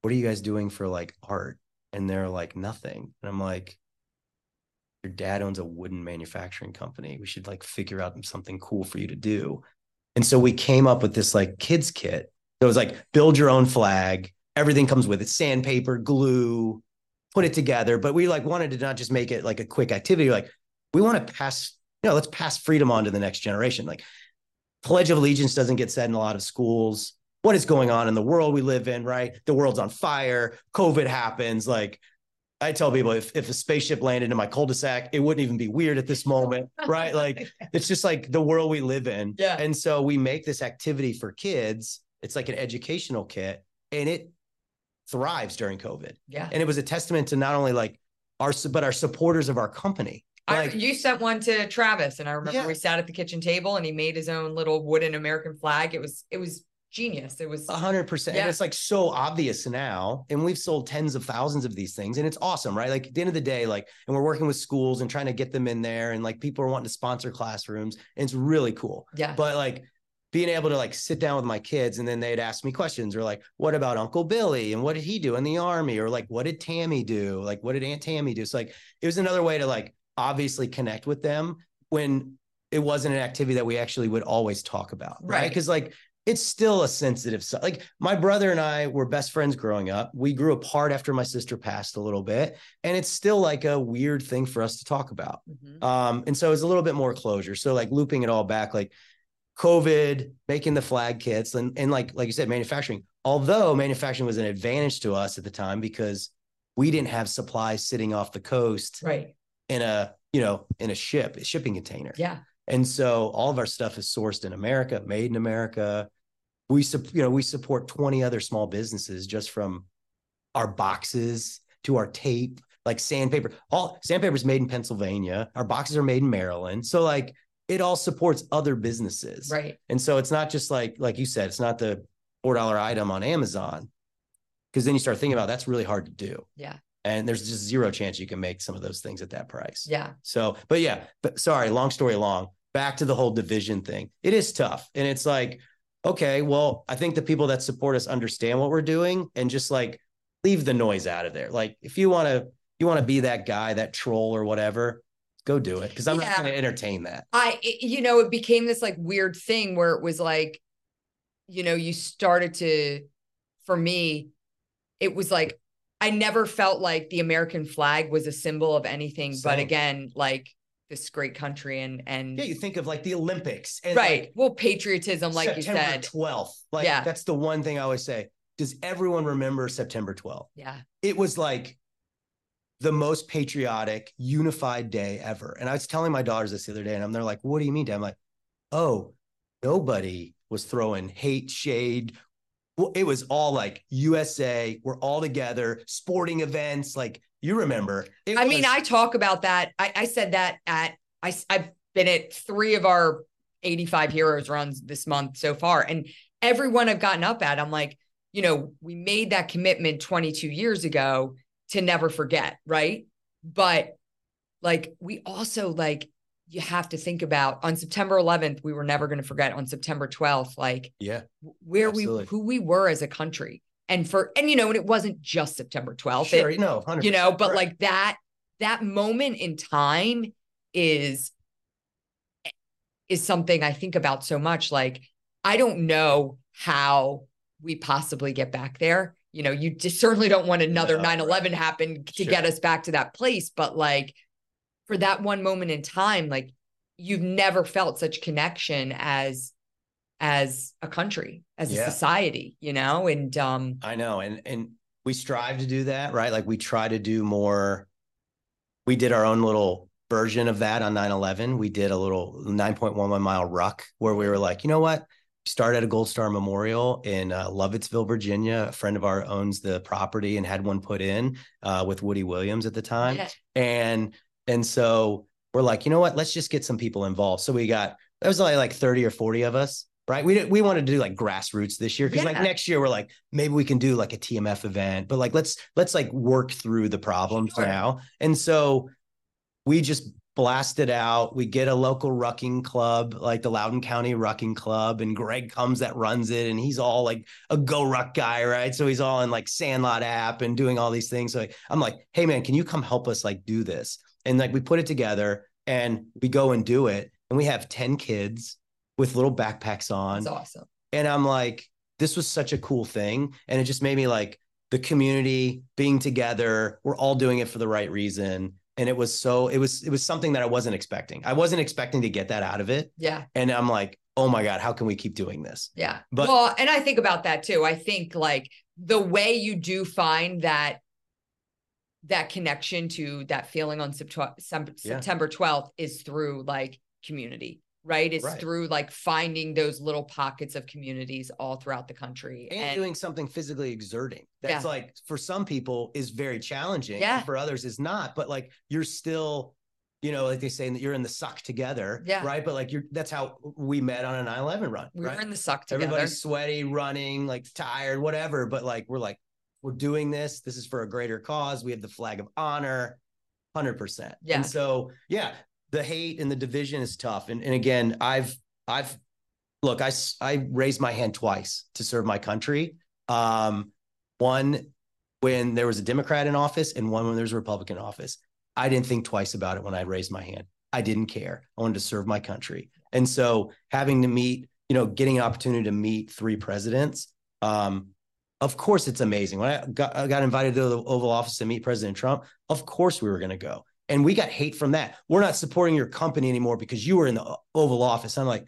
what are you guys doing for like art? And they're like, nothing. And I'm like, your dad owns a wooden manufacturing company. We should like figure out something cool for you to do. And so we came up with this like kids kit. So it was like build your own flag. Everything comes with it, sandpaper, glue, put it together. But we like wanted to not just make it like a quick activity. Like we want to pass, you know, let's pass freedom on to the next generation. Like Pledge of Allegiance doesn't get said in a lot of schools. what is going on in the world we live in, right? The world's on fire, COVID happens. Like I tell people if, if a spaceship landed in my cul-de-sac, it wouldn't even be weird at this moment, [laughs] right? Like it's just like the world we live in. Yeah. And so we make this activity for kids. It's like an educational kit and it thrives during COVID. Yeah. And it was a testament to not only like our but our supporters of our company. I, Like you sent one to Travis, and I remember Yeah. we sat at the kitchen table, and he made his own little wooden American flag. It was it was genius. It was A hundred percent. Yeah. And it's like so obvious now. And we've sold tens of thousands of these things. And it's awesome, right? Like at the end of the day, like, and we're working with schools and trying to get them in there. And like people are wanting to sponsor classrooms. And it's really cool. yeah, But like being able to like sit down with my kids and then they'd ask me questions or like, what about Uncle Billy? And what did he do in the army? Or like, what did Tammy do? Like, what did Aunt Tammy do? So like it was another way to like obviously connect with them when it wasn't an activity that we actually would always talk about. Right. Right. Because like it's still a sensitive su- like my brother and I were best friends growing up. We grew apart after my sister passed a little bit. And it's still like a weird thing for us to talk about. Mhm. Um, and so it's a little bit more closure. So like looping it all back, like COVID, making the flag kits, and and like like you said, manufacturing. Although manufacturing was an advantage to us at the time because we didn't have supplies sitting off the coast right. in a you know in a ship, a shipping container. Yeah, And so all of our stuff is sourced in America, made in America. We you know we support 20 other small businesses just from our boxes to our tape, like sandpaper. All sandpaper is made in Pennsylvania. Our boxes are made in Maryland. So like it all supports other businesses. right. And so it's not just like like you said, it's not the four dollar item on Amazon. Because then you start thinking about that's really hard to do. Yeah. And there's just zero chance you can make some of those things at that price. Yeah, So, but yeah, but sorry, long story long, back to the whole division thing. It is tough. And it's like, okay, well, I think the people that support us understand what we're doing and just like leave the noise out of there. Like if you want to, you want to be that guy, that troll or whatever, go do it. Cause I'm Yeah. not going to entertain that. I it- you know it became this like weird thing where it was like, you know, you started to, for me, it was like I never felt like the American flag was a symbol of anything, but again, like this great country and and Yeah. You think of like the Olympics and right. like, well, patriotism, like you said, 12th. Like Yeah. that's the one thing I always say. Does everyone remember September 12th? yeah, it was like the most patriotic, unified day ever. And I was telling my daughters this the other day, and I'm they're like, "What do you mean?" Dad?" I'm like, "Oh, nobody was throwing hate, shade. Well, it was all like USA. We're all together, sporting events. Like you remember? I mean, I talk about that. I, I said that at I I've been at three of our 85 heroes runs this month so far, and everyone I've gotten up at, I'm like, you know, we made that commitment 22 years ago to never forget, right? But like, we also like you have to think about on September 11th, we were never going to forget on September 12th, like yeah, where Absolutely. we who we were as a country, and for and you know, and it wasn't just September 12th. It- sure, you know, 100%, you know but right. like that that moment in time is is something i think about so much like i don't know how we possibly get back there you know you just certainly don't want another No, 9-11 right. happen to Sure. get us back to that place but like for that one moment in time like you've never felt such connection as as a country as Yeah. a society you know and um I know, and and we strive to do that, right? Like we try to do more. We did our own little version of that on 9-11. We did a little 9.11 mile ruck where we were like, you know what? Started at a Gold Star Memorial in uh, Lovettsville, Virginia. A friend of ours owns the property and had one put in uh, with Woody Williams at the time. Yeah, and and so we're like you know what? Let's just get some people involved. So we got that was only like 30 or 40 of us right? We did, we wanted to do like grassroots this year because like next year we're like maybe we can do like a tmf event but like let's let's like work through the problems Sure. now. And so we just blasted out. We get a local rucking club like the Loudoun County rucking club and greg comes that runs it and he's all like a GORUCK guy right? So he's all in like sandlot app and doing all these things. So i'm like hey man can you come help us like do this? And like we put it together and we go and do it and we have 10 kids with little backpacks on. It's awesome. And i'm like this was such a cool thing. And it just made me like the community being together we're all doing it for the right reason and it was so it was it was something that i wasn't expecting i wasn't expecting to get that out of it yeah and i'm like oh my God, how can we keep doing this? Yeah. But- well, and I think about that too. I think like the way you do find that that connection to that feeling on Sept- Sem- Yeah. September 12th is through like community, right? It's Right. through like finding those little pockets of communities all throughout the country. and, doing something physically exerting that's Yeah. like for some people is very challenging Yeah. for others is not but like you're still you know like they say that you're in the suck together Yeah. right but like you're that's how we met on a 9-11 run we right were in the suck together. everybody's sweaty running like tired whatever but like we're like we're doing this this is for a greater cause we have the flag of honor 100% Yeah. and so yeah the hate and the division is tough. And, and again i've i've look I, I raised my hand twice to serve my country. Um one when there was a democrat in office and one when there was a republican in office. I didn't think twice about it when i raised my hand. I didn't care. I wanted to serve my country. And so having to meet you know getting an opportunity to meet three presidents um of course it's amazing. When i got, I got invited to the oval office to meet president trump of course we were going to go and we got hate from that we're not supporting your company anymore because you were in the oval office i'm like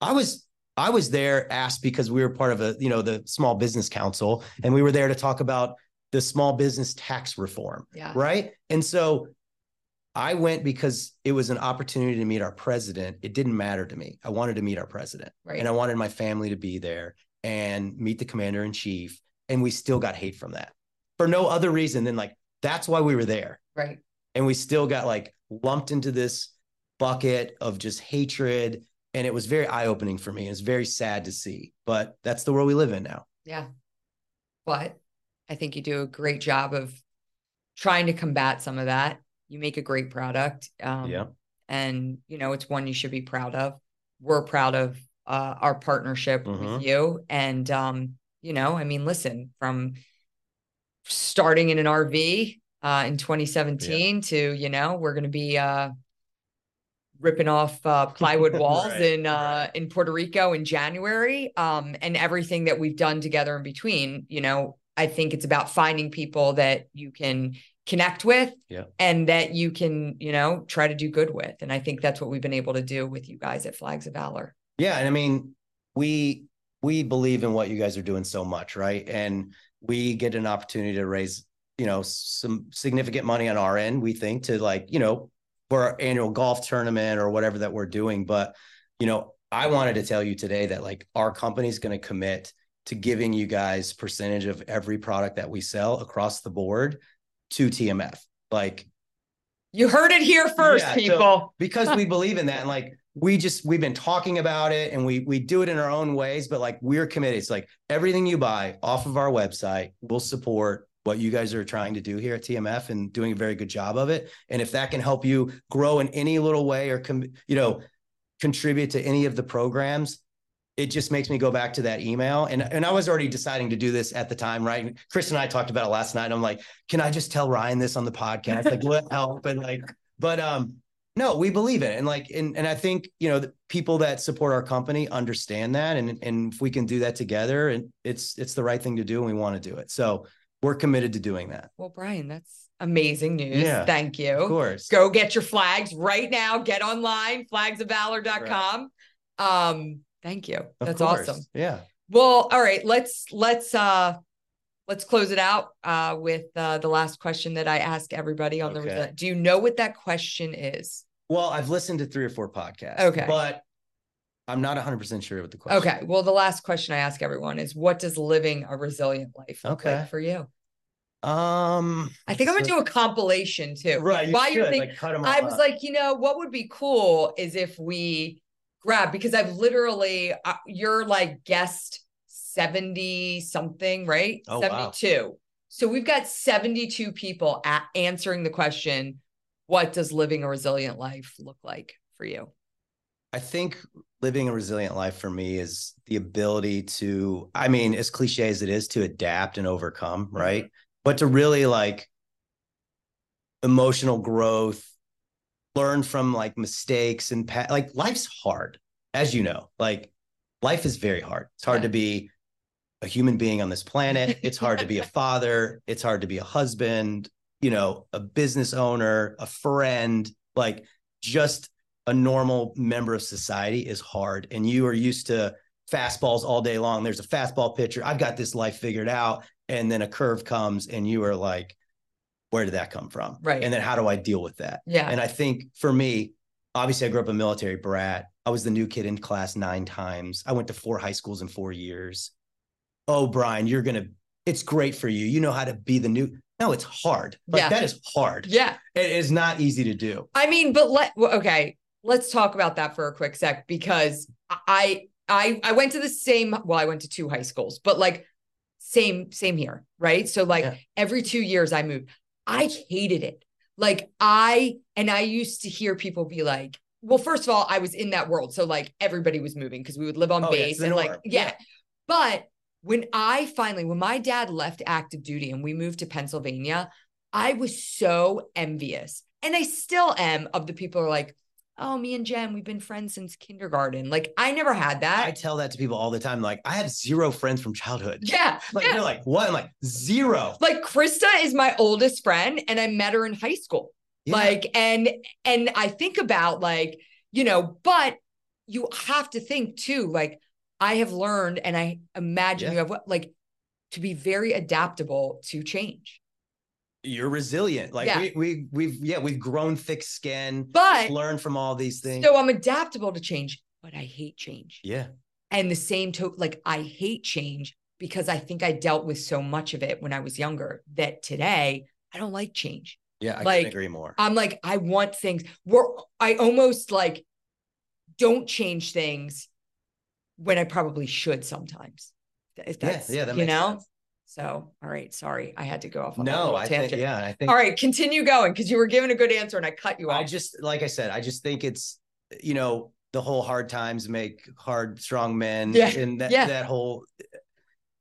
i was i was there asked because we were part of a you know the small business council and we were there to talk about the small business tax reform yeah. right and so i went because it was an opportunity to meet our president it didn't matter to me i wanted to meet our president Right. and i wanted my family to be there and meet the commander in chief and we still got hate from that for no other reason than like that's why we were there right. And we still got like lumped into this bucket of just hatred and it was very eye-opening for me it's very sad to see but that's the world we live in now Yeah. But I think you do a great job of trying to combat some of that. You make a great product. Um, Yeah. And, you know, it's one you should be proud of. We're proud of uh, our partnership Mhm. with you. And, um, you know, I mean, listen, from starting in an RV uh, in 2017 to, you know, we're going to be uh, ripping off uh, [laughs] plywood walls Right, in uh, right. in Puerto Rico in January, um, and everything that we've done together in between. You know, I think it's about finding people that you can connect with, Yeah. and that you can, you know, try to do good with. And I think that's what we've been able to do with you guys at Flags of Valor. Yeah, and I mean, we we believe in what you guys are doing so much, right? And we get an opportunity to raise, you know, some significant money on our end. We think to like, you know, for our annual golf tournament or whatever that we're doing. But you know, I wanted to tell you today that like our company's going to commit to giving you guys percentage of every product that we sell across the board to TMF. Like You heard it here first, Yeah, so- people. [laughs] because we believe in that and like we just we've been talking about it and we we do it in our own ways but like we're committed it's like everything you buy off of our website will support what you guys are trying to do here at TMF and doing a very good job of it and if that can help you grow in any little way or com- you know contribute to any of the programs it just makes me go back to that email and and I was already deciding to do this at the time right and Chris and I talked about it last night I'm like can I just tell Ryan this on the podcast like will it [laughs] help and like but um no, we believe it. And like, and, and I think, you know, the people that support our company understand that. And, and if we can do that together and it's, it's the right thing to do and we want to do it. So we're committed to doing that. Well, Brian, that's amazing news. Yeah, Thank you. Of course. Go get your flags right now. Get online, flagsofvalor.com. Um, thank you. Of That's course. awesome. Yeah. Well, all right, let's let's uh let's close it out uh with uh the last question that I ask everybody on the Okay. result. Do you know what that question is? Well, I've listened to three or four podcasts. Okay. But I'm not 100% sure what the question Okay. Well, the last question I ask everyone is what does living a resilient life look Okay. like for you? Um, I think I'm gonna do a compilation too. right. You While you're thinking, like, I was up. like, you know, what would be cool is if we grab because I've literally uh, you're like guest 70 something, right? Oh, wow. 72. So we've got 72 people at answering the question, what does living a resilient life look like for you? I think living a resilient life for me is the ability to, I mean, as cliche as it is, to adapt and overcome, Mm-hmm. But to really like emotional growth, learn from like mistakes and pa- like life's hard, as you know. Like life is very hard. It's hard Yeah. to be a human being on this planet. It's hard to be a [laughs] father. It's hard to be a husband, you know, a business owner, a friend, like just a normal member of society is hard and you are used to fastballs all day long. There's a fastball pitcher. I've got this life figured out. And then a curve comes and you are like, where did that come from? Right. And then how do I deal with that? Yeah. And I think for me, obviously I grew up a military brat. I was the new kid in class nine times. I went to four high schools in four years. Oh, Brian, you're gonna, it's great for you. You know how to be the new. No, it's hard. Like Yeah. that is hard. yeah. It is not easy to do. I mean, but let okay, let's talk about that for a quick sec because I I I went to the same well, I went to two high schools, but like same same here, right? So like Yeah. every 2 years I moved. I hated it. Like I and I used to hear people be like, well, first of all, I was in that world. So like everybody was moving because we would live on Oh, base the and like yeah. Yeah. But when I finally when my dad left active duty and we moved to Pennsylvania, I was so envious. And I still am of the people who are like, oh, me and Jen, we've been friends since kindergarten. Like I never had that. I tell that to people all the time. Like, I have zero friends from childhood. [laughs] yeah. Like, yeah. they're like, what? I'm like, zero. Like Krista is my oldest friend and I met her in high school. Yeah. Like, and and I think about like, you know, but you have to think too, like I have learned and I imagine Yeah. you have what like to be very adaptable to change. You're resilient. Like Yeah. we we we've yeah, we've grown thick skin, But learned from all these things. so I'm adaptable to change, but I hate change. yeah. And the same to like I hate change because I think I dealt with so much of it when I was younger that today I don't like change. Yeah, I Like, can agree more. I'm like, I want things where I almost like don't change things when I probably should sometimes. If yeah, that's yeah, that you know. sense. So all right, sorry, I had to go off on that No, I tangent. think yeah, I think All right, continue going because you were given a good answer and I cut you off. I just like I said, I just think it's you know the whole hard times make hard strong men, Yeah, and that yeah. that whole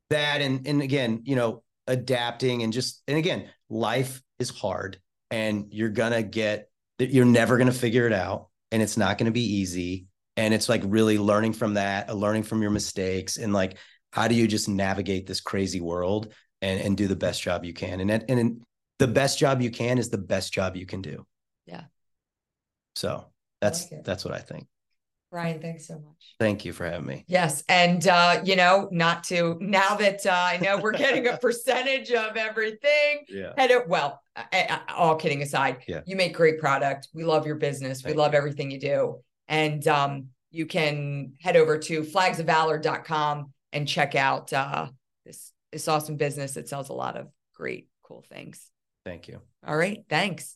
that and and again, you know, adapting and just and again, life is hard, and you're gonna get you're never gonna figure it out, and it's not gonna be easy, and it's like really learning from that, learning from your mistakes, and like how do you just navigate this crazy world and and do the best job you can, and that- and the best job you can is the best job you can do. Yeah. So that's like that's what I think. Brian, thanks so much. Thank you for having me. Yes. And, uh, you know, not to now that uh, I know we're getting a [laughs] percentage of everything. Yeah. Head it, well, I, I- all kidding aside, Yeah. you make great product. We love your business. Thank we love everything you do. And um, you can head over to flagsofvalor.com and check out uh, this, this awesome business that sells a lot of great, cool things. Thank you. All right. Thanks.